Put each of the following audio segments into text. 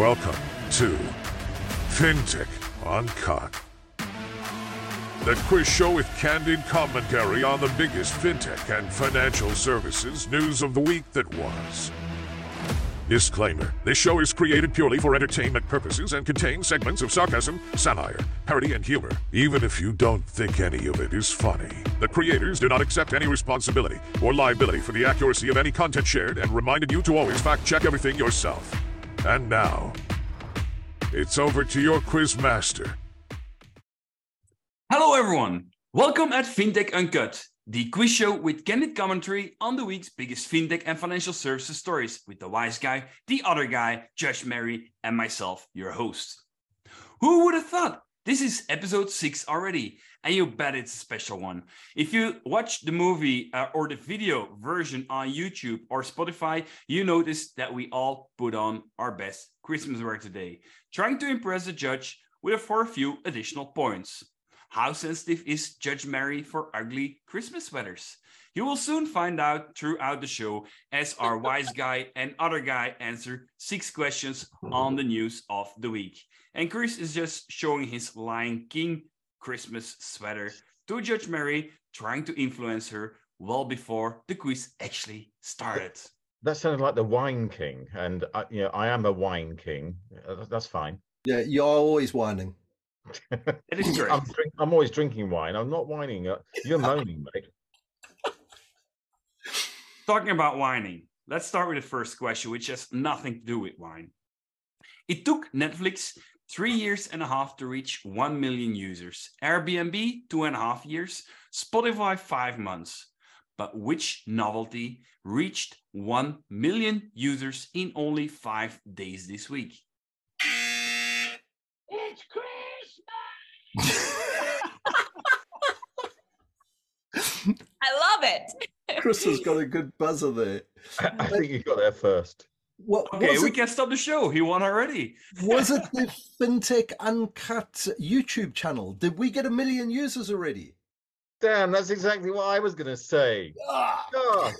Welcome to FinTech Uncut. The quiz show with candid commentary on the biggest fintech and financial services news of the week that was. Disclaimer This show is created purely for entertainment purposes and contains segments of sarcasm, satire, parody, and humor, even if you don't think any of it is funny. The creators do not accept any responsibility or liability for the accuracy of any content shared and reminded you to always fact check everything yourself. And now, it's over to your quiz master. Hello, everyone. Welcome at FinTech Uncut, the quiz show with candid commentary on the week's biggest fintech and financial services stories with the wise guy, the other guy, Judge Mary, and myself, your host. Who would have thought? This is episode six already, and you bet it's a special one. If you watch the movie uh, or the video version on YouTube or Spotify, you notice that we all put on our best Christmas wear today, trying to impress the judge with for a few additional points. How sensitive is Judge Mary for ugly Christmas sweaters? You will soon find out throughout the show as our wise guy and other guy answer six questions on the news of the week. And Chris is just showing his Lion King Christmas sweater to Judge Mary, trying to influence her well before the quiz actually started. That sounded like the wine king, and I, you know, I am a wine king. Uh, That's fine. Yeah, you're always whining. It is correct. I'm, drink, I'm always drinking wine. I'm not whining. Uh, You're moaning, mate. Talking about whining, let's start with the first question, which has nothing to do with wine. It took Netflix three years and a half to reach 1 million users, Airbnb, two and a half years, Spotify, five months. But which novelty reached 1 million users in only five days this week? It's Christmas! I love it. Chris has got a good buzzer there. I, I think you got there first. What Okay, we it, can stop the show. He won already. was it the FinTech Uncut YouTube channel? Did we get a million users already? Damn, that's exactly what I was going to say. Ah, Gosh,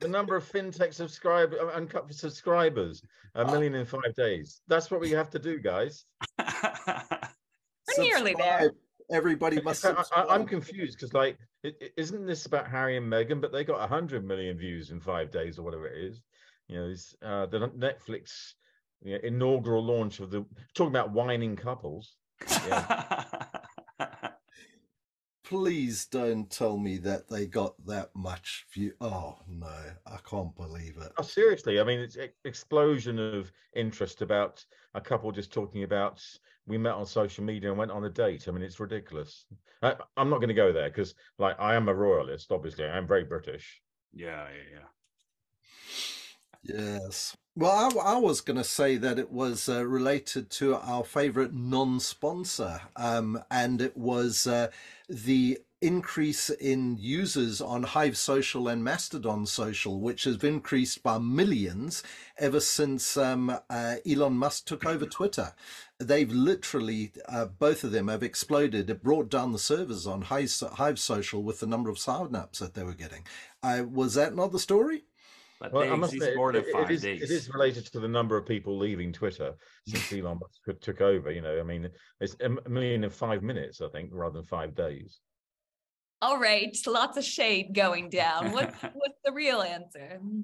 the number of fintech subscribe uh, uncut subscribers, a million in five days. That's what we have to do, guys. We're nearly there. Everybody must I, I, I'm confused because, like, is isn't this about Harry and Meghan? But they got hundred million views in five days or whatever it is. You know, it's, uh, the Netflix you know, inaugural launch of the talking about whining couples. Yeah. Please don't tell me that they got that much view. Oh no, I can't believe it. Oh, seriously, I mean, it's e- explosion of interest about a couple just talking about we met on social media and went on a date. I mean, it's ridiculous. I, I'm not going to go there because, like, I am a royalist. Obviously, I'm very British. Yeah, yeah, yeah, Yes. Well, I, I was going to say that it was uh, related to our favorite non sponsor, um, and it was uh, the increase in users on Hive Social and Mastodon Social, which has increased by millions ever since um, uh, Elon Musk took over Twitter. They've literally, uh, both of them have exploded. It brought down the servers on Hive, Hive Social with the number of signups that they were getting. Uh, was that not the story? But Well, they I must exist say, more than it- it five is- days. It is related to the number of people leaving Twitter since Elon Musk took- took over. You know, I mean, it's a million in five minutes, I think, rather than five days. All right, lots of shade going down. What, what's the real answer? Hmm.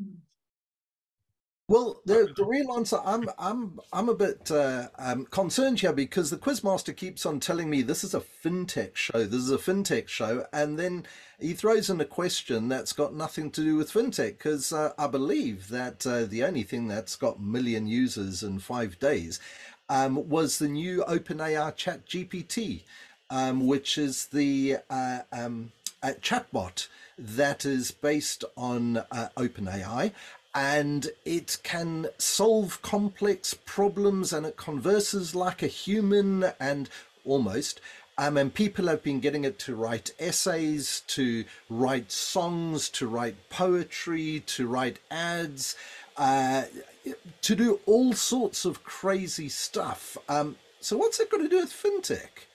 Well, the, the real answer, I'm I'm I'm a bit uh, um, concerned here because the quizmaster keeps on telling me this is a fintech show. This is a fintech show, and then he throws in a question that's got nothing to do with fintech. Because uh, I believe that uh, the only thing that's got million users in five days um, was the new OpenAI Chat GPT, um, which is the uh, um, chatbot that is based on uh, OpenAI and it can solve complex problems and it converses like a human and almost. Um, and people have been getting it to write essays to write songs to write poetry to write ads uh, to do all sorts of crazy stuff. Um, so what's it got to do with fintech?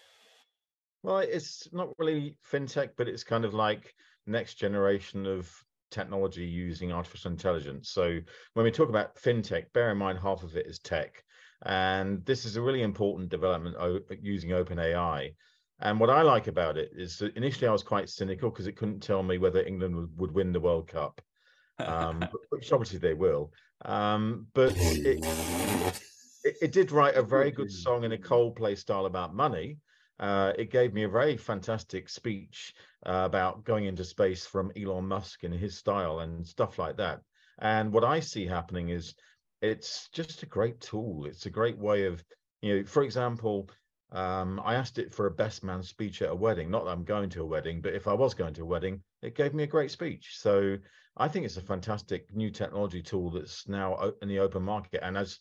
Well, it's not really fintech, but it's kind of like next generation of technology using artificial intelligence. So when we talk about fintech, bear in mind half of it is tech. And this is a really important development using OpenAI. And what I like about it is that initially I was quite cynical because it couldn't tell me whether England would, win the World Cup, um, which obviously they will. Um, but it, it, it, did write a very good song in a Coldplay style about money. Uh, it gave me a very fantastic speech uh, about going into space from Elon Musk in his style and stuff like that. And what I see happening is it's just a great tool. It's a great way of, you know, for example, um, I asked it for a best man speech at a wedding. Not that I'm going to a wedding, but if I was going to a wedding, it gave me a great speech. So I think it's a fantastic new technology tool that's now in the open market. And as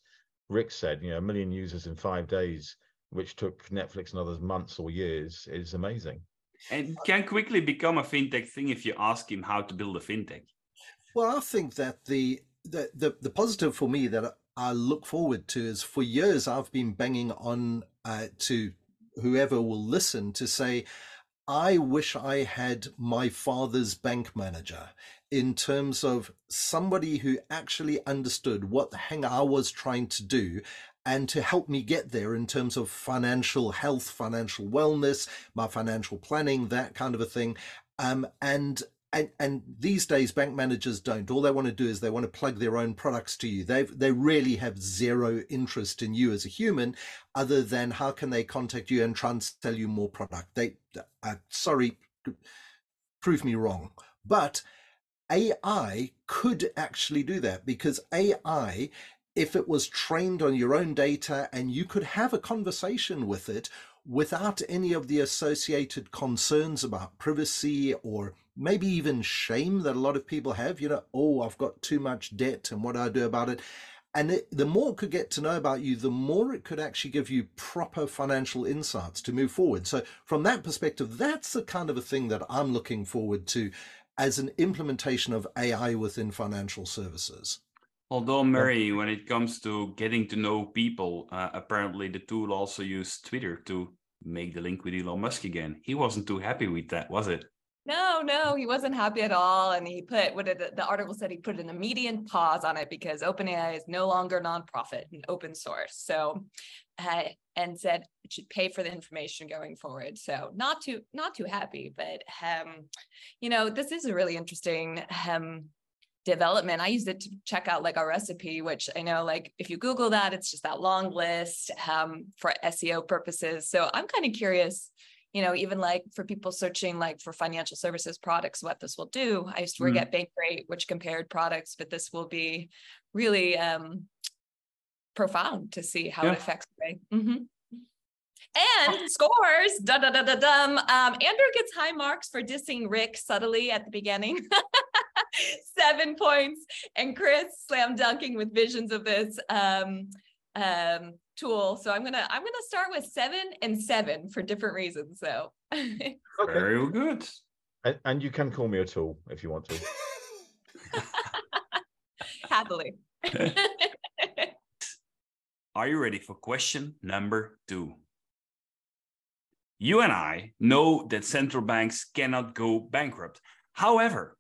Rick said, you know, a million users in five days, which took Netflix and others months or years, is amazing. And can quickly become a fintech thing if you ask him how to build a fintech. Well, I think that the the the, the positive for me that I look forward to is for years I've been banging on uh, to whoever will listen to say, I wish I had my father's bank manager in terms of somebody who actually understood what the hang I was trying to do and to help me get there in terms of financial health, financial wellness, my financial planning, that kind of a thing. Um, and and and these days bank managers don't. All they want to do is they want to plug their own products to you. They they really have zero interest in you as a human other than how can they contact you and try and sell you more product. They uh, sorry prove me wrong but ai could actually do that because ai if it was trained on your own data and you could have a conversation with it without any of the associated concerns about privacy or maybe even shame that a lot of people have. You know, oh, I've got too much debt and what do I do about it? And it, the more it could get to know about you, the more it could actually give you proper financial insights to move forward. So, from that perspective, that's the kind of a thing that I'm looking forward to as an implementation of AI within financial services. Although, Murray, when it comes to getting to know people, uh, apparently the tool also used Twitter to make the link with Elon Musk again. He wasn't too happy with that, was it? No, no, he wasn't happy at all. And he put what did the article said he put an immediate pause on it because OpenAI is no longer nonprofit and open source. So uh, and said it should pay for the information going forward. So not too not too happy, but um, you know, this is a really interesting um development. I used it to check out like our recipe, which I know like if you Google that, it's just that long list um, for SEO purposes. So I'm kind of curious you know, even like for people searching like for financial services products, what this will do. I used to work mm. at Bankrate, which compared products, but this will be really um, profound to see how yeah. it affects me. Mm-hmm. And scores, da da da da dum. Um, Andrew gets high marks for dissing Rick subtly at the beginning. Seven points, and Chris slam dunking with visions of this. Um, um, tool. So I'm gonna I'm gonna start with seven and seven for different reasons. So okay. very good. And, and you can call me a tool if you want to. Happily. Are you ready for question number two? You and I know that central banks cannot go bankrupt. However,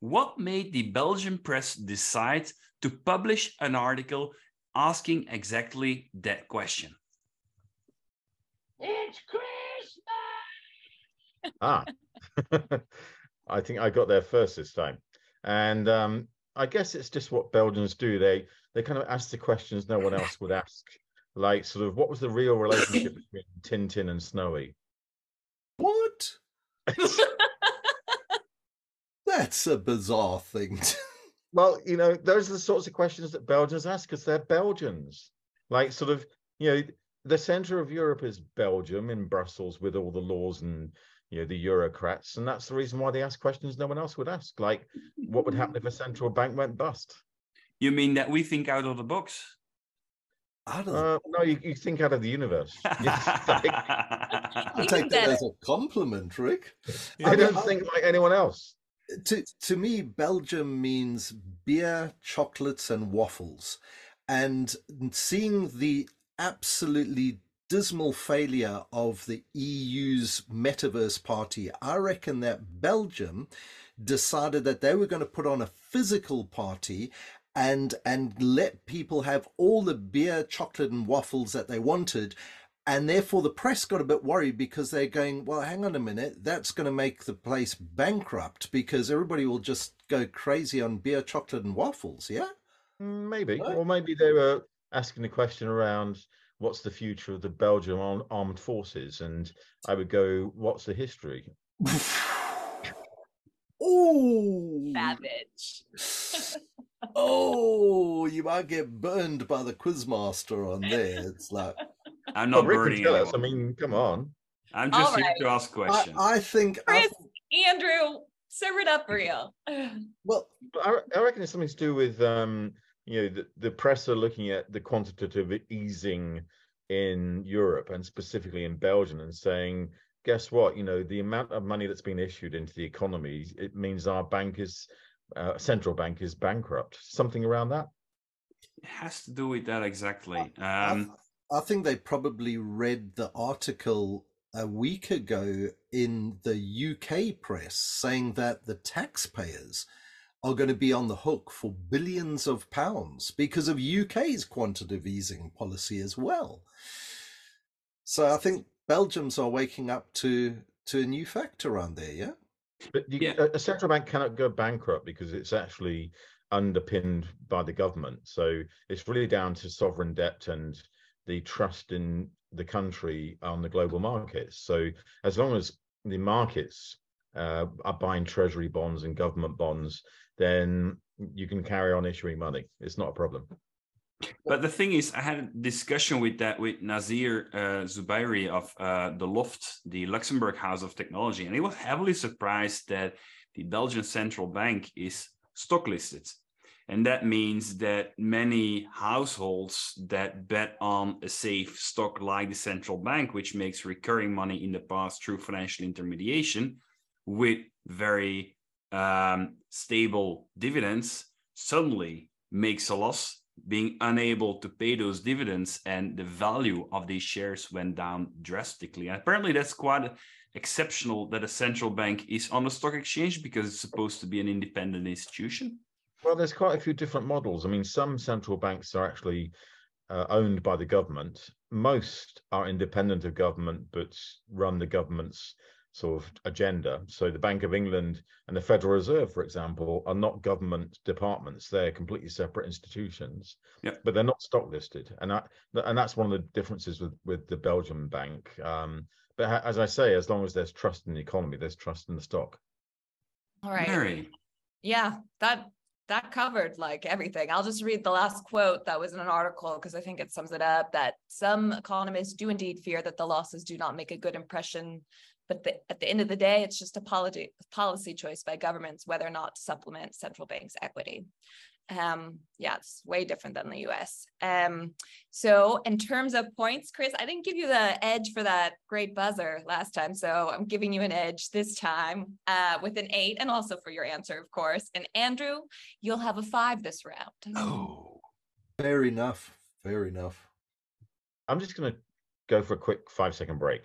what made the Belgian press decide to publish an article asking exactly that question. It's Christmas. ah, I think I got there first this time, and um, I guess it's just what Belgians do. They they kind of ask the questions no one else would ask, like sort of what was the real relationship between Tintin and Snowy? What? That's a bizarre thing. To- well, you know, those are the sorts of questions that Belgians ask because they're Belgians. Like, sort of, you know, the center of Europe is Belgium in Brussels with all the laws and, you know, the Eurocrats. And that's the reason why they ask questions no one else would ask. Like, what would happen if a central bank went bust? You mean that we think out of the box? Out of uh, no, you, you think out of the universe. I take that as a compliment, Rick. I don't think like anyone else to to me, Belgium means beer, chocolates, and waffles, and seeing the absolutely dismal failure of the EU's metaverse party, I reckon that Belgium decided that they were going to put on a physical party and and let people have all the beer, chocolate, and waffles that they wanted. And therefore, the press got a bit worried because they're going, well, hang on a minute, that's going to make the place bankrupt because everybody will just go crazy on beer, chocolate, and waffles. Yeah. Mm, maybe, Right. or maybe they were asking the question around what's the future of the Belgian armed forces, and I would go, what's the history? oh, Savage. oh, you might get burned by the quizmaster on there. It's like I'm not Rick can burning tell us. I mean, come on. I'm just here Alright. to ask questions. I think. I, Andrew, serve it up for real. well, I, I reckon it's something to do with um, you know the, the press are looking at the quantitative easing in Europe and specifically in Belgium and saying, guess what? You know the amount of money that's been issued into the economy, it means our bank is uh, central bank is bankrupt. Something around that. it has to do with that exactly. I, Um, I think they probably read the article a week ago in the UK press saying that the taxpayers are going to be on the hook for billions of pounds because of UK's quantitative easing policy as well. So I think Belgians are waking up to to a new fact around there, yeah. But you, Yeah. a, a central bank cannot go bankrupt because it's actually underpinned by the government. So it's really down to sovereign debt and the trust in the country on the global markets. So as long as the markets uh, are buying treasury bonds and government bonds, then you can carry on issuing money. It's not a problem. But the thing is, I had a discussion with that with Nasir uh, Zubairi of uh, the Loft, the Luxembourg House of Technology, and he was heavily surprised that the Belgian central bank is stock listed. And that means that many households that bet on a safe stock like the central bank, which makes recurring money in the past through financial intermediation with very um, stable dividends, suddenly makes a loss being unable to pay those dividends and the value of these shares went down drastically. And apparently, that's quite exceptional that a central bank is on the stock exchange because it's supposed to be an independent institution. Well, there's quite a few different models. I mean, some central banks are actually uh, owned by the government. Most are independent of government, but run the government's sort of agenda. So the Bank of England and the Federal Reserve, for example, are not government departments. They're completely separate institutions. Yep. But they're not stock listed, and that and that's one of the differences with with the Belgian bank. Um, but ha- as I say, as long as there's trust in the economy, there's trust in the stock. All right. Mary, Yeah, that that covered like everything. I'll just read the last quote that was in an article because I think it sums it up that some economists do indeed fear that the losses do not make a good impression, but the, at the end of the day, it's just a policy policy choice by governments whether or not to supplement central banks' equity. Um, yeah, it's way different than the US. Um, so in terms of points, Chris, I didn't give you the edge for that great buzzer last time. So I'm giving you an edge this time uh, with an eight and also for your answer, of course. And Andrew, you'll have a five this round. oh, Fair enough. Fair enough. I'm just going to go for a quick five second break.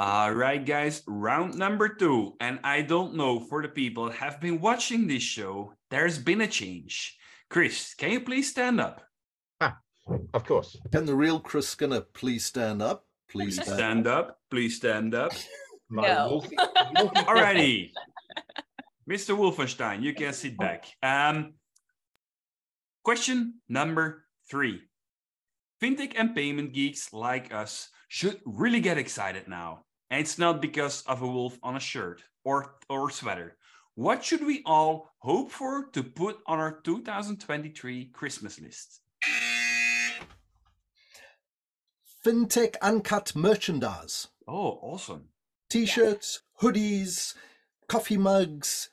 All right, guys, round number two. And I don't know for the people that have been watching this show, there's been a change. Chris, can you please stand up? Of course. Can the real Chris Skinner please stand up? Please Please stand, stand up. Please stand up. My No. wolfie- wolfie- Alrighty. Mr. Wolfenstein, you can sit back. Um, question number three. Fintech and payment geeks like us should really get excited now. And it's not because of a wolf on a shirt or, or sweater. What should we all hope for to put on our 2023 Christmas list? Fintech uncut merchandise. Oh, awesome. T-shirts, hoodies, coffee mugs,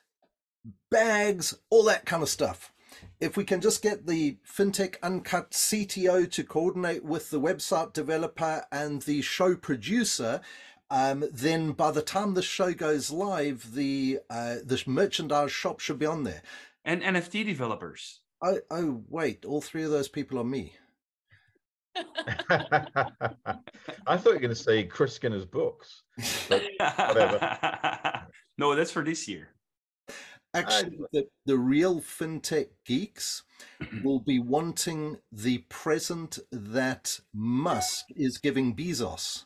bags, all that kind of stuff. If we can just get the FinTech Uncut CTO to coordinate with the website developer and the show producer, um, then by the time the show goes live, the uh, the merchandise shop should be on there. And NFT developers. Oh, oh, wait! All three of those people are me. I thought you were going to say Chris Skinner's books. Whatever. no, that's for this year. Actually, the, the real fintech geeks will be wanting the present that Musk is giving Bezos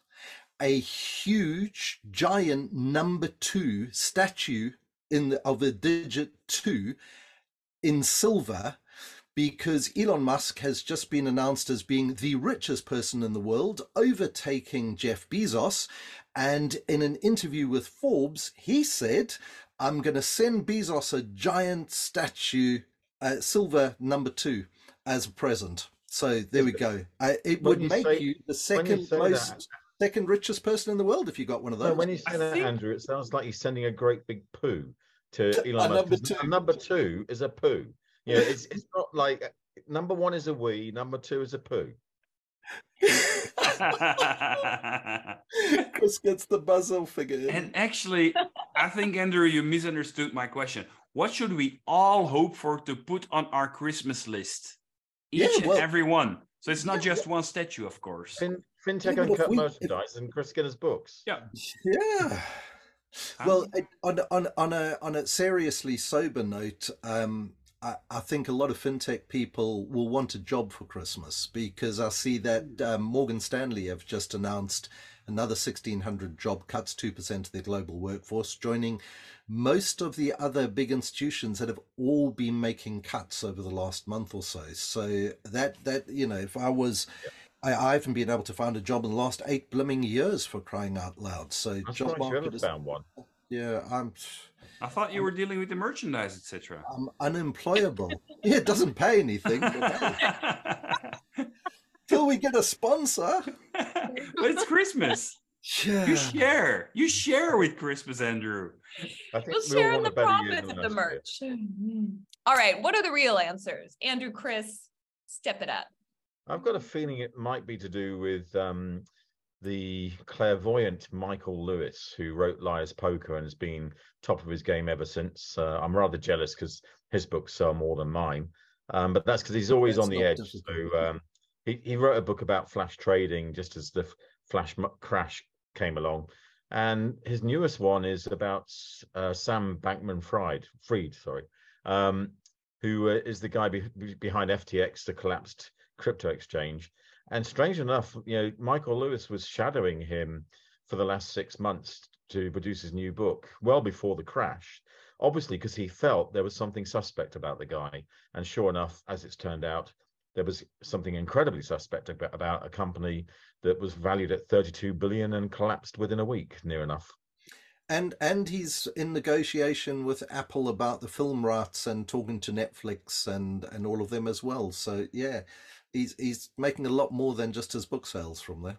a huge, giant number two statue in the, of a digit two in silver because Elon Musk has just been announced as being the richest person in the world, overtaking Jeff Bezos. And in an interview with Forbes, he said, I'm going to send Bezos a giant statue, uh, silver number two, as a present. So there we go. Uh, it would make say- you the when you second most, that- second richest person in the world if you got one of those. No, those. when you I that, think- Andrew, it sounds like he's sending a great big poo to A Elon Musk. number 'cause two. a Number two is a poo. Yeah, it's it's not like number one is a wee, number two is a poo. Chris gets the buzzer figure. and actually, I think Andrew, you misunderstood my question. What should we all hope for to put on our Christmas list? Each Yeah, and every one. So it's not Yeah, just one statue, of course. Fin, Yeah, FinTech but if Uncut we- if- merchandise and Chris Skinner's books. Yeah. Yeah. Huh? Well, on on on a on a seriously sober note, um, I, I think a lot of fintech people will want a job for Christmas because I see that um, Morgan Stanley have just announced another sixteen hundred job cuts, two percent of their global workforce, joining most of the other big institutions that have all been making cuts over the last month or so. So that that you know, if I was. I, I haven't been able to find a job in the last eight blooming years for crying out loud. So I'm job surprised you market ever is found one. yeah, I'm I thought you were dealing with the merchandise, etc. I'm unemployable. yeah, it doesn't pay anything. But till we get a sponsor. but it's Christmas. Yeah. You share. You share with Christmas, Andrew. I think We'll share in the a better year profits of the last merch. All right, what are the real answers? Andrew, Chris, step it up. I've got a feeling it might be to do with um, the clairvoyant Michael Lewis, who wrote Liar's Poker and has been top of his game ever since. Uh, I'm rather jealous because his books sell more than mine, um, but that's because he's always That's on the edge. difficult. So um, he, he wrote a book about flash trading just as the flash crash came along. And his newest one is about uh, Sam Bankman Fried, Fried, sorry, um, who uh, is the guy be- behind FTX, the collapsed crypto exchange. And strange enough, you know, Michael Lewis was shadowing him for the last six months to produce his new book, well before the crash. Obviously, because he felt there was something suspect about the guy. And sure enough, as it's turned out, there was something incredibly suspect about, about a company that was valued at 32 billion and collapsed within a week, near enough. And and he's in negotiation with Apple about the film rights and talking to Netflix and and all of them as well. So yeah, he's he's making a lot more than just his book sales from there.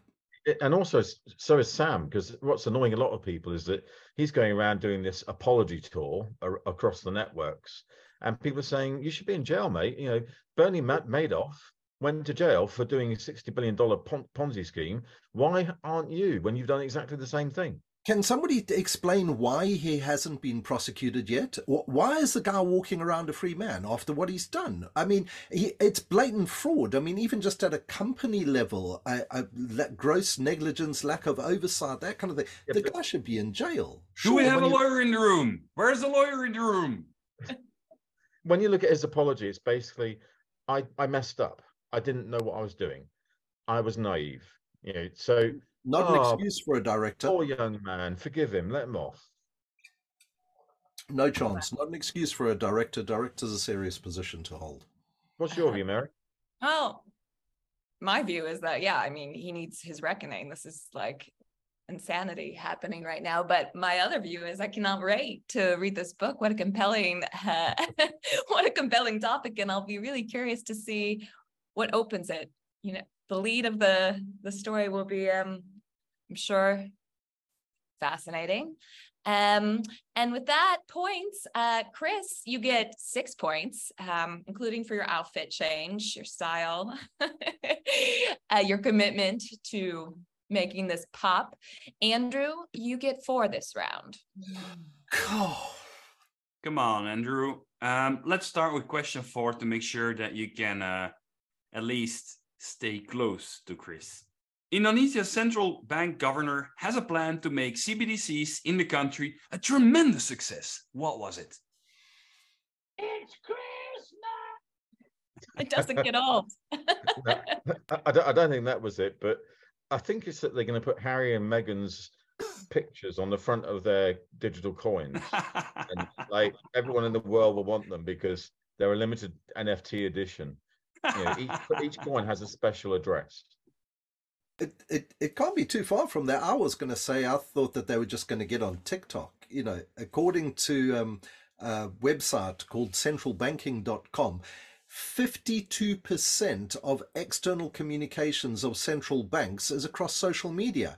and also so is Sam because what's annoying a lot of people is that he's going around doing this apology tour across the networks, and people are saying you should be in jail, mate. You know, Bernie Ma- Madoff went to jail for doing a sixty billion dollar pon- Ponzi scheme. Why aren't you when you've done exactly the same thing? Can somebody explain why he hasn't been prosecuted yet? Why is the guy walking around a free man after what he's done? I mean, he, it's blatant fraud. I mean, even just at a company level, a, a, la- gross negligence, lack of oversight, that kind of thing. Yeah, the guy should be in jail. Do we have a you- lawyer in the room? Where's the lawyer in the room? When you look at his apology, it's basically, I I messed up. I didn't know what I was doing. I was naive. You know, so Not an Oh, excuse for a director. poor young man, forgive him, let him off. No chance. Not an excuse for a director. Director's a serious position to hold. What's your view, Mary? Well, my view is that, yeah, I mean, he needs his reckoning. This is like insanity happening right now. But my other view is I cannot wait to read this book. What a compelling, uh, what a compelling topic. And I'll be really curious to see what opens it. You know, the lead of the the story will be, um, I'm sure, fascinating. Um, and with that points, uh, Chris, you get six points, um, including for your outfit change, your style, uh, your commitment to making this pop. Andrew, you get four this round. Come on, Andrew. Um, let's start with question four to make sure that you can uh, at least stay close to Chris. Indonesia's central bank governor has a plan to make CBDCs in the country a tremendous success. What was it? It's Christmas. It doesn't get old. No, I, I don't, I don't think that was it, but I think it's that they're going to put Harry and Meghan's pictures on the front of their digital coins, and like everyone in the world will want them because they're a limited NFT edition. You know, each, each coin has a special address. It, it it can't be too far from that. I was going to say I thought that they were just going to get on TikTok. You know, according to um, a website called centralbanking.com, 52% of external communications of central banks is across social media.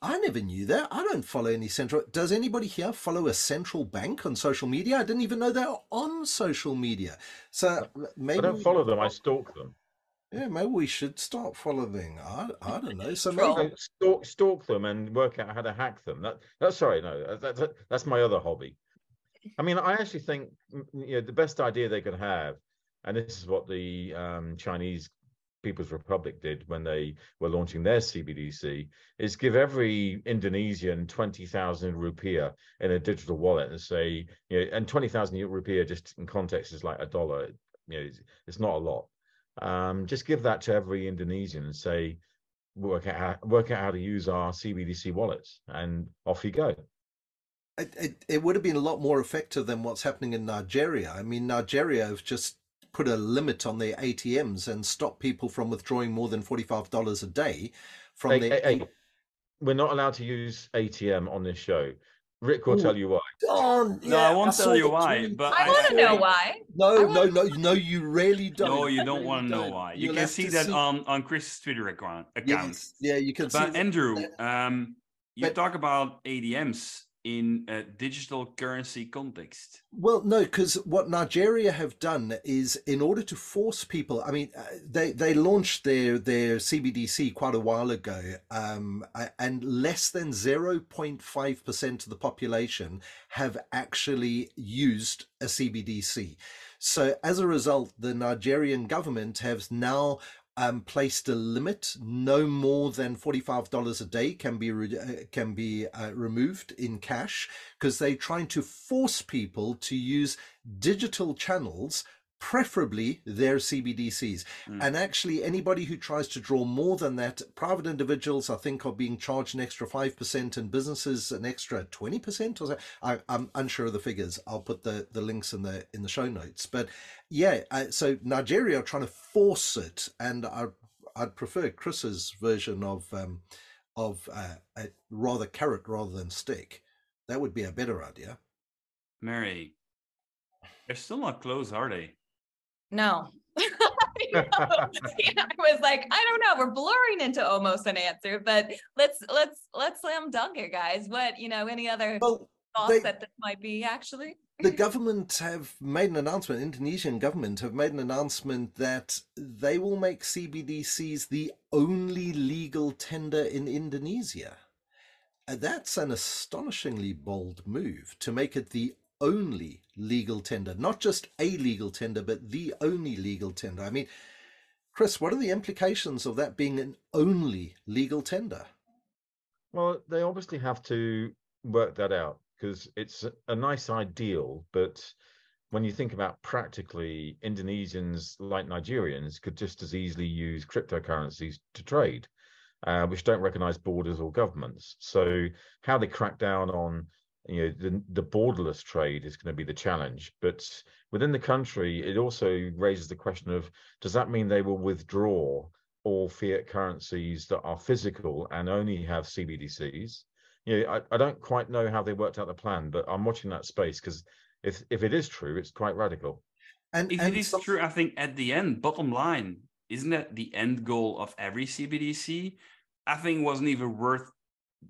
I never knew that. I don't follow any central. Does anybody here follow a central bank on social media? I didn't even know they're on social media. So maybe I don't follow them. I stalk them. Yeah, maybe we should start following. I, I don't know. So maybe stalk, stalk them and work out how to hack them. That that's sorry, no, that, that, that's my other hobby. I mean, I actually think you know the best idea they could have, and this is what the um, Chinese People's Republic did when they were launching their CBDC, is give every Indonesian twenty thousand rupiah in a digital wallet and say, you know, and twenty thousand rupiah just in context is like a dollar. You know, it's, it's not a lot. Um, just give that to every Indonesian and say, work out how, work out how to use our CBDC wallets, and off you go. it, it, it would have been a lot more effective than what's happening in Nigeria. I mean, Nigeria have just put a limit on their ATMs and stop people from withdrawing more than $45 a day from Hey, their. hey, hey, we're not allowed to use ATM on this show. Rick will tell you why. Oh, No, I won't tell you why, but I I want to know why. No, no, no, no, you really don't. No, you don't really want to know why. You You'll can see to that on on Chris's Twitter account. account. Yes, yeah, you can see. But that- Andrew, um, you but- talk about ADMs in a digital currency context. Well, no, because what Nigeria have done is, in order to force people, I mean, they they launched their their CBDC quite a while ago, um, and less than zero point five percent of the population have actually used a CBDC. So as a result, the Nigerian government has now um, placed a limit. No more than forty-five dollars a day can be re- uh, can be uh, removed in cash because they're trying to force people to use digital channels. Preferably their CBDCs. Mm. And actually, anybody who tries to draw more than that, private individuals, I think, are being charged an extra 5%, and businesses an extra 20% or so. I, I'm unsure of the figures. I'll put the, the links in the in the show notes. But yeah, uh, so Nigeria are trying to force it, and I I'd prefer Chris's version of um, of uh, a rather carrot rather than stick. That would be a better idea. Mary, they're still not close, are they? No. You know, I was like, I don't know. We're blurring into almost an answer, but let's let's let's slam dunk it, guys. What you know? Any other Well, thoughts they- that this might be actually? the government have made an announcement indonesian government have made an announcement that they will make cbdc's the only legal tender in indonesia Uh, that's an astonishingly bold move to make it the only legal tender not just a legal tender but the only legal tender i mean chris what are the implications of that being an only legal tender Well, they obviously have to work that out because it's a- nice ideal, but when you think about practically, Indonesians like Nigerians could just as easily use cryptocurrencies to trade, uh, which don't recognize borders or governments. So how they crack down on you know the, the borderless trade is going to be the challenge. But within the country, it also raises the question of does that mean they will withdraw all fiat currencies that are physical and only have CBDCs. You know, I, I don't quite know how they worked out the plan, but I'm watching that space because if if it is true, it's quite radical. and If and it is some- true, I think at the end, bottom line, isn't that the end goal of every CBDC? I think it wasn't even worth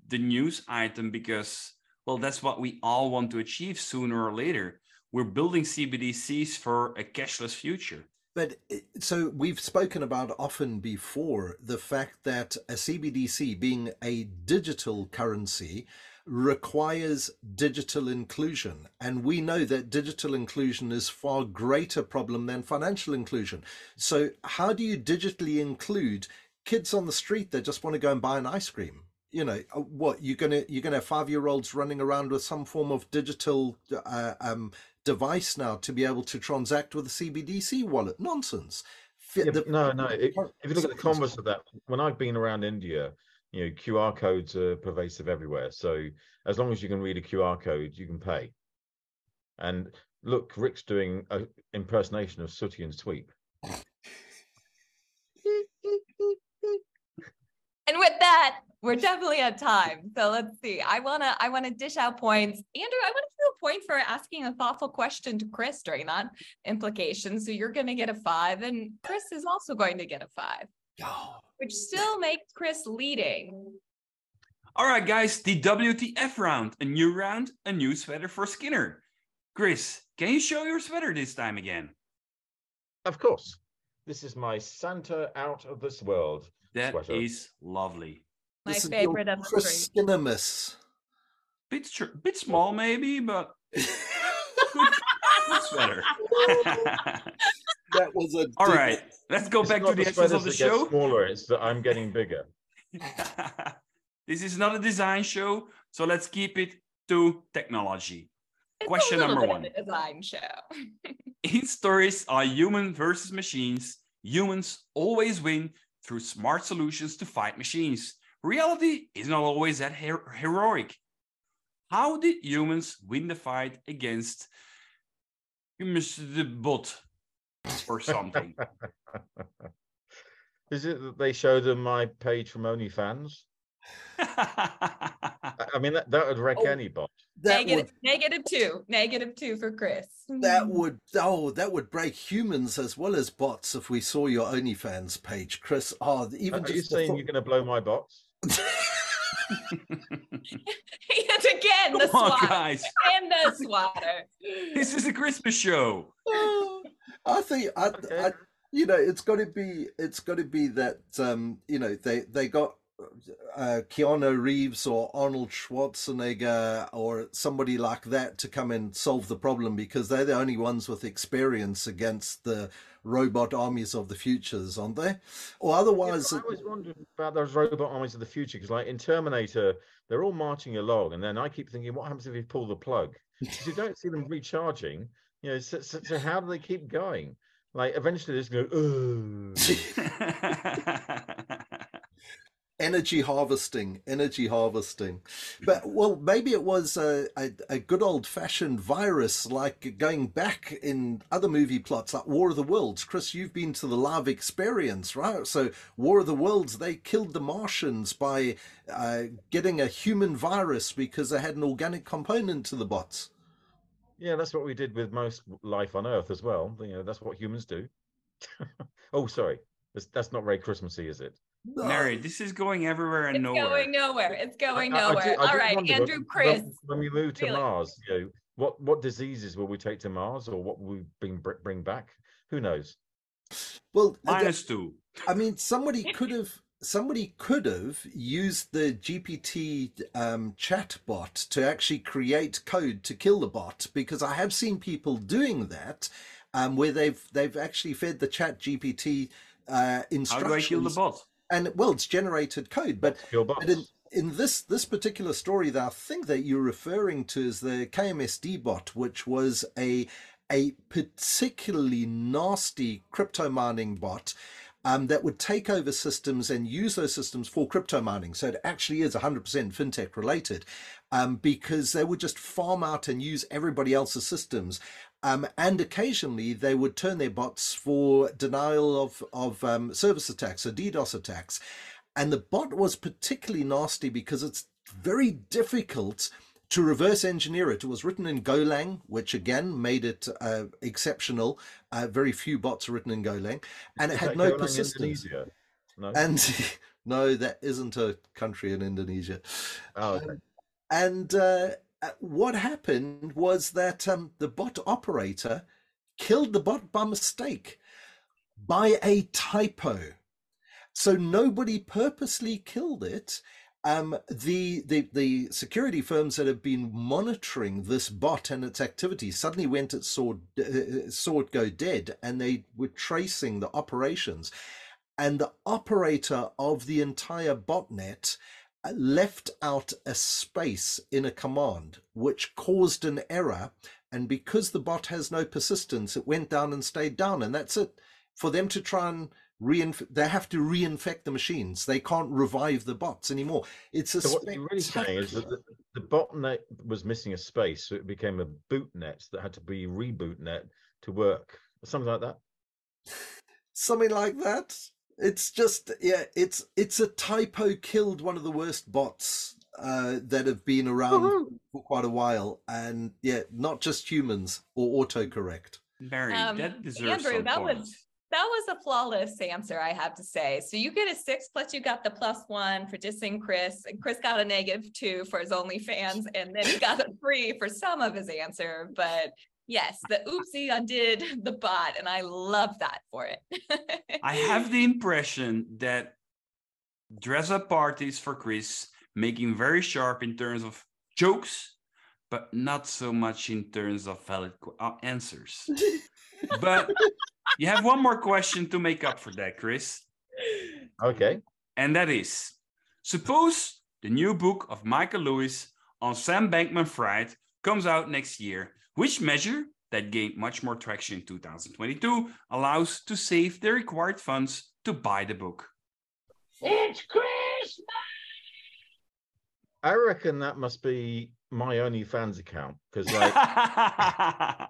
the news item because, well, that's what we all want to achieve sooner or later. We're building CBDCs for a cashless future. But eh, so we've spoken about often before the fact that a CBDC being a digital currency requires digital inclusion. And we know that digital inclusion is far greater problem than financial inclusion. So how do you digitally include kids on the street that just want to go and buy an ice cream? You know uh, what you're gonna you're gonna have five year olds running around with some form of digital uh, um, device now to be able to transact with a CBDC wallet. Nonsense. Yeah, the- no, no. It, if you look at the systems- converse of that, when I've been around India, you know, QR codes are pervasive everywhere. So as long as you can read a QR code, you can pay. And look, Rick's doing an impersonation of Sooty and Sweep. And with that, we're definitely at time. So let's see. I wanna I wanna dish out points. Andrew, I want to give you a point for asking a thoughtful question to Chris during that implication. So you're gonna get a five, and Chris is also going to get a five, Oh, which still makes Chris leading. All right, guys, the WTF round. A new round, a new sweater for Skinner. Chris, can you show your sweater this time again? Of course. This is my Santa out of this world. That is Sweater. lovely. My this favorite of the three. Chris Bit, tr- bit small, maybe, but good sweater. That was a All dig- right, let's go It's back to the essence of the show. Smaller, it's that I'm getting bigger. this is not a design show, so let's keep it to technology. It's a Question little number bit of one. a Design show. In stories are human versus machines. Humans always win through smart solutions to fight machines. Reality is not always that her- heroic. How did humans win the fight against Mr. the bot or something? Is it that they showed them my page from OnlyFans? I I mean, that, that would wreck Oh. any bot. negative, would negative two, negative two for Chris. that would oh that would break humans as well as bots if we saw your OnlyFans page, Chris. Oh, Are even you just the saying thought- you're going to blow my bots? And again, the Come on, swatter. guys. And the swatter. This is a Christmas show. Oh, I think I, Okay. I you know it's got to be it's got to be that um you know they they got uh Keanu Reeves or Arnold Schwarzenegger or somebody like that to come and solve the problem because they're the only ones with experience against the robot armies of the futures aren't they or otherwise but I always wondered about those robot armies of the future because, like in Terminator, they're all marching along, and then I keep thinking, what happens if you pull the plug? Because you don't see them recharging. You know, so, so, so how do they keep going? Like eventually, they just go. Energy harvesting energy harvesting but well maybe it was a, a, a good old fashioned virus like going back in other movie plots like war of the worlds chris you've been to the live experience right so war of the worlds they killed the martians by uh, getting a human virus because they had an organic component to the bots Yeah, that's what we did with most life on Earth as well. You know, that's what humans do. oh, sorry, that's, that's not very Christmassy, is it? Mary, this is going everywhere and nowhere. It's nowhere. going nowhere. It's going I- I- I nowhere. do- I All do right, wonder when- Andrew, when- Chris. When we move to really. Mars, you know, what what diseases will we take to Mars, or what will we bring bring back? Who knows? well again, Minus two. I mean, somebody could have somebody could have used the GPT um, chat bot to actually create code to kill the bot because I have seen people doing that, um, where they've they've actually fed the chat GPT uh, How do I instructions kill the bot? And well, it's generated code, but but in, in this this particular story that I think that you're referring to is the KMSD bot, which was a a particularly nasty crypto mining bot um, that would take over systems and use those systems for crypto mining. So it actually is 100% fintech related um, because they would just farm out and use everybody else's systems. Um, and occasionally they would turn their bots for denial of, of um, service attacks, or DDoS attacks. And the bot was particularly nasty because it's very difficult to reverse engineer it. It was written in Golang, which again made it uh, exceptional. Uh, very few bots are written in Golang, and it had no Golang persistence. No. And no, that isn't a country in Indonesia. oh, okay. And uh, uh, what happened was that um, the bot operator killed the bot by mistake, by a typo. So nobody purposely killed it. Um, the, the the security firms that have been monitoring this bot and its activity suddenly went it saw uh, saw it go dead, and they were tracing the operations, and the operator of the entire botnet uh, left out a space in a command, which caused an error and because the bot has no persistence, it went down and stayed down, and that's it. For them to try and reinf- they have to reinfect the machines. They can't revive the bots anymore. It's a So what you're really saying is that the, the botnet was missing a space, so it became a bootnet that had to be rebootnet to work, something like that. something like that. It's just yeah, it's it's a typo killed one of the worst bots uh, that have been around Woohoo! for quite a while, and yeah, not just humans or autocorrect. Mary, Um, that deserves Andrew, some that points. was that was a flawless answer, I have to say. So you get a six plus you got the plus one for dissing Chris, and Chris got a negative two for his OnlyFans, and then he got a three for some of his answer. But yes, the oopsie undid the bot, and I love that for it. I have the impression that dress up parties for Chris making very sharp in terms of jokes, but not so much in terms of valid qu- uh, answers. but you have one more question to make up for that, Chris. Okay. And that is suppose the new book of Michael Lewis on Sam Bankman Fried comes out next year, which measure that gained much more traction in 2022 allows to save the required funds to buy the book? It's Christmas! I reckon that must be my OnlyFans account because like I,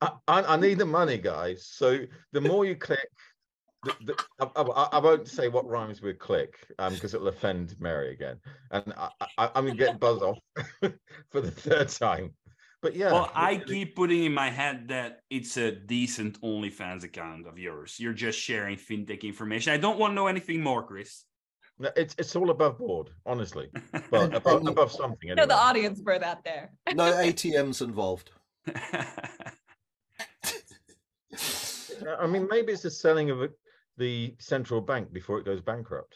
I, I need the money, guys. So the more you click, the, the, I, I, I won't say what rhymes with click um because it'll offend Mary again, and I, I, I'm gonna get buzzed off for the third time. But yeah, well, I it- keep putting in my head that it's a decent OnlyFans account of yours. You're just sharing fintech information. I don't want to know anything more, Chris. no, it's it's all above board, honestly. But above, above something. no, the audience for that there. No ATMs involved. Uh, I mean, maybe it's the selling of it, the central bank before it goes bankrupt.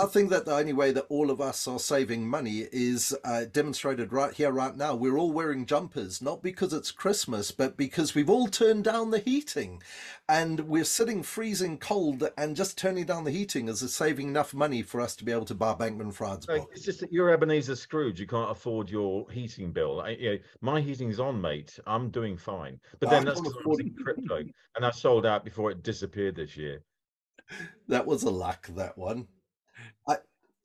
I think that the only way that all of us are saving money is uh, demonstrated right here, right now. We're all wearing jumpers, not because it's Christmas, but because we've all turned down the heating. And we're sitting freezing cold, and just turning down the heating is saving enough money for us to be able to buy Bankman Fried's book. it's just that you're Ebenezer Scrooge. You can't afford your heating bill. I, you know, my heating's on, mate. I'm doing fine. But I then that's can't 'cause I crypto, and I sold out before it disappeared this year. That was a luck, that one. I,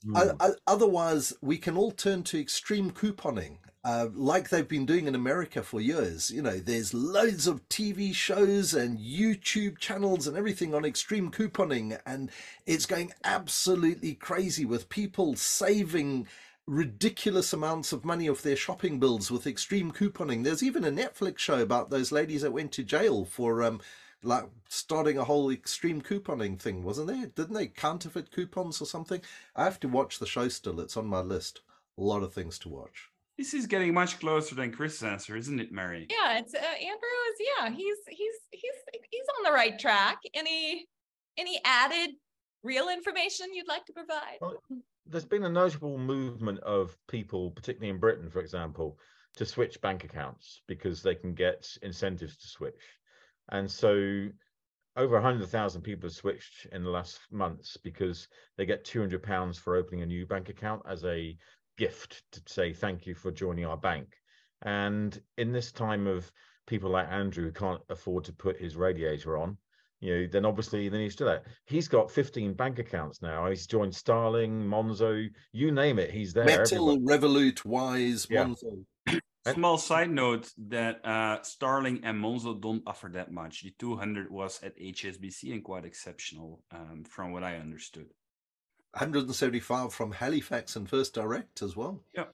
Mm. I, otherwise, we can all turn to extreme couponing, uh, like they've been doing in America for years. You know, there's loads of TV shows and YouTube channels and everything on extreme couponing, and it's going absolutely crazy with people saving ridiculous amounts of money off their shopping bills with extreme couponing. There's even a Netflix show about those ladies that went to jail for um, like starting a whole extreme couponing thing, wasn't there? Didn't they counterfeit coupons or something? I have to watch the show still. It's on my list. A lot of things to watch. this is getting much closer than Chris's answer, isn't it, Mary? Yeah, it's uh, Andrew is yeah, he's he's he's he's on the right track. Any any added real information you'd like to provide? Well, There's been a notable movement of people, particularly in Britain, for example, to switch bank accounts because they can get incentives to switch. And so over 100,000 people have switched in the last months because they get 200 pounds for opening a new bank account as a gift to say thank you for joining our bank. And in this time of people like Andrew who can't afford to put his radiator on, you know, then obviously then he's still that. He's got 15 bank accounts now. He's joined Starling, Monzo, you name it, he's there. Metal, everywhere. Revolut, Wise, Yeah. Monzo. And- Small side note that uh, Starling and Monzo don't offer that much. The 200 was at HSBC and quite exceptional um, from what I understood. 175 from Halifax and First Direct as well. Yeah,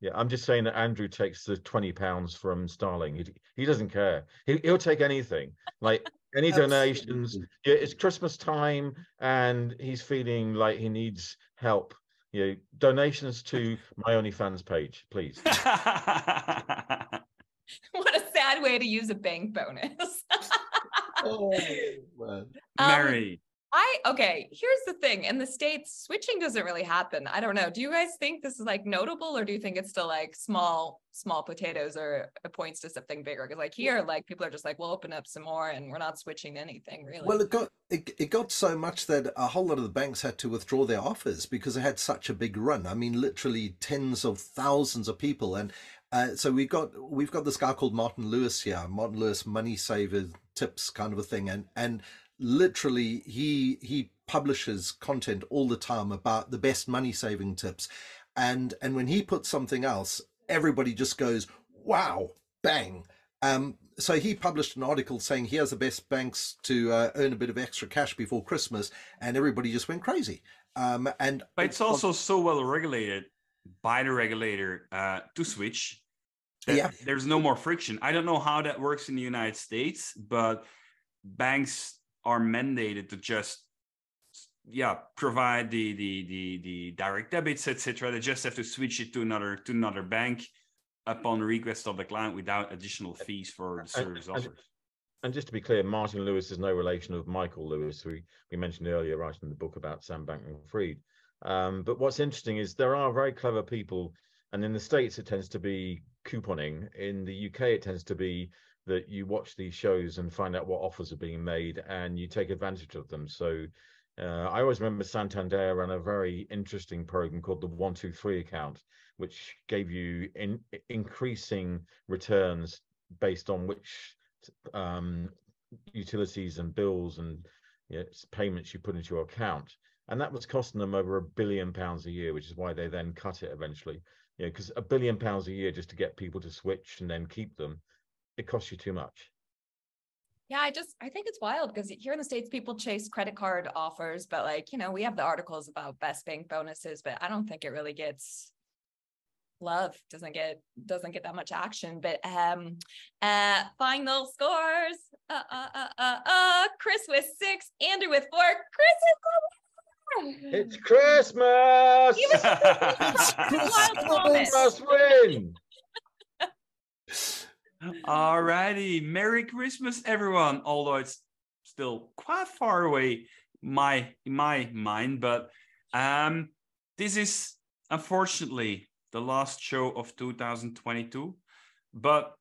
Yeah, I'm just saying that Andrew takes the 20 pounds from Starling. He, he doesn't care. He, he'll take anything, like any donations. Yeah, it's Christmas time and he's feeling like he needs help. You know, donations to my OnlyFans page, please. What a sad way to use a bank bonus. Oh, man. Um, Mary, I okay, here's the thing. In the States, switching doesn't really happen. I don't know. Do you guys think this is like notable or do you think it's still like small, small potatoes or it points to something bigger? Because like here, like people are just like, we'll open up some more and we're not switching anything really. Well, it got it, it got so much that a whole lot of the banks had to withdraw their offers because it had such a big run. I mean, literally tens of thousands of people, and Uh, so we've got we've got this guy called Martin Lewis here, Martin Lewis Money Saver Tips kind of a thing, and and literally he he publishes content all the time about the best money saving tips, and and when he puts something else, everybody just goes wow, bang. Um, so he published an article saying here's the best banks to uh, earn a bit of extra cash before Christmas, and everybody just went crazy. Um, and but it's also so well regulated by the regulator uh, to switch. yeah, there's no more friction. I don't know how that works in the United States, but banks are mandated to just yeah provide the the the the direct debits etc they just have to switch it to another to another bank upon request of the client without additional fees for the service and, offers. And just to be clear, Martin Lewis is no relation of Michael Lewis, who we mentioned earlier, writing the book about Sam Bankman-Fried. Um, but what's interesting is there are very clever people, and in the States it tends to be couponing. In the UK it tends to be that you watch these shows and find out what offers are being made and you take advantage of them. So uh, I always remember Santander ran a very interesting program called the One Two Three account, which gave you in, increasing returns based on which um, utilities and bills and you know, payments you put into your account. And that was costing them over a billion pounds a year, which is why they then cut it eventually. You know, because a billion pounds a year just to get people to switch and then keep them, it costs you too much. Yeah, I just I think it's wild because here in the states people chase credit card offers, but like you know we have the articles about best bank bonuses, but I don't think it really gets love. Doesn't get doesn't get that much action. But um, uh, final scores. Uh, uh, uh, uh, uh, Chris with six, Andrew with four. Chris is it's Christmas. Christmas win. All righty. Merry Christmas, everyone. Although it's still quite far away my my mind, but um this is unfortunately the last show of 2022. But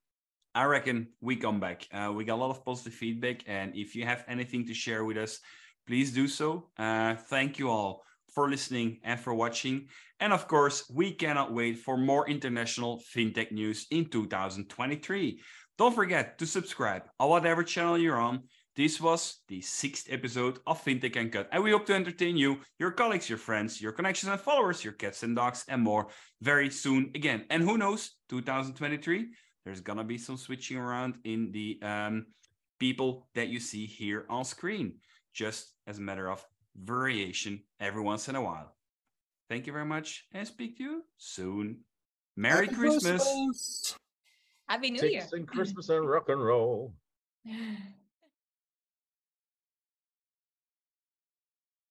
I reckon we come back. Uh, we got a lot of positive feedback, and if you have anything to share with us, please do so. Uh, thank you all for listening and for watching. And of course, we cannot wait for more international fintech news in 2023. Don't forget to subscribe on whatever channel you're on. This was the sixth episode of FinTech Uncut, and we hope to entertain you, your colleagues, your friends, your connections and followers, your cats and dogs, and more very soon again. And who knows, 2023, there's gonna be some switching around in the um, people that you see here on screen, just as a matter of variation every once in a while. Thank you very much and speak to you soon. Merry Happy Christmas. Christmas. Happy New Year. and Christmas and rock and roll.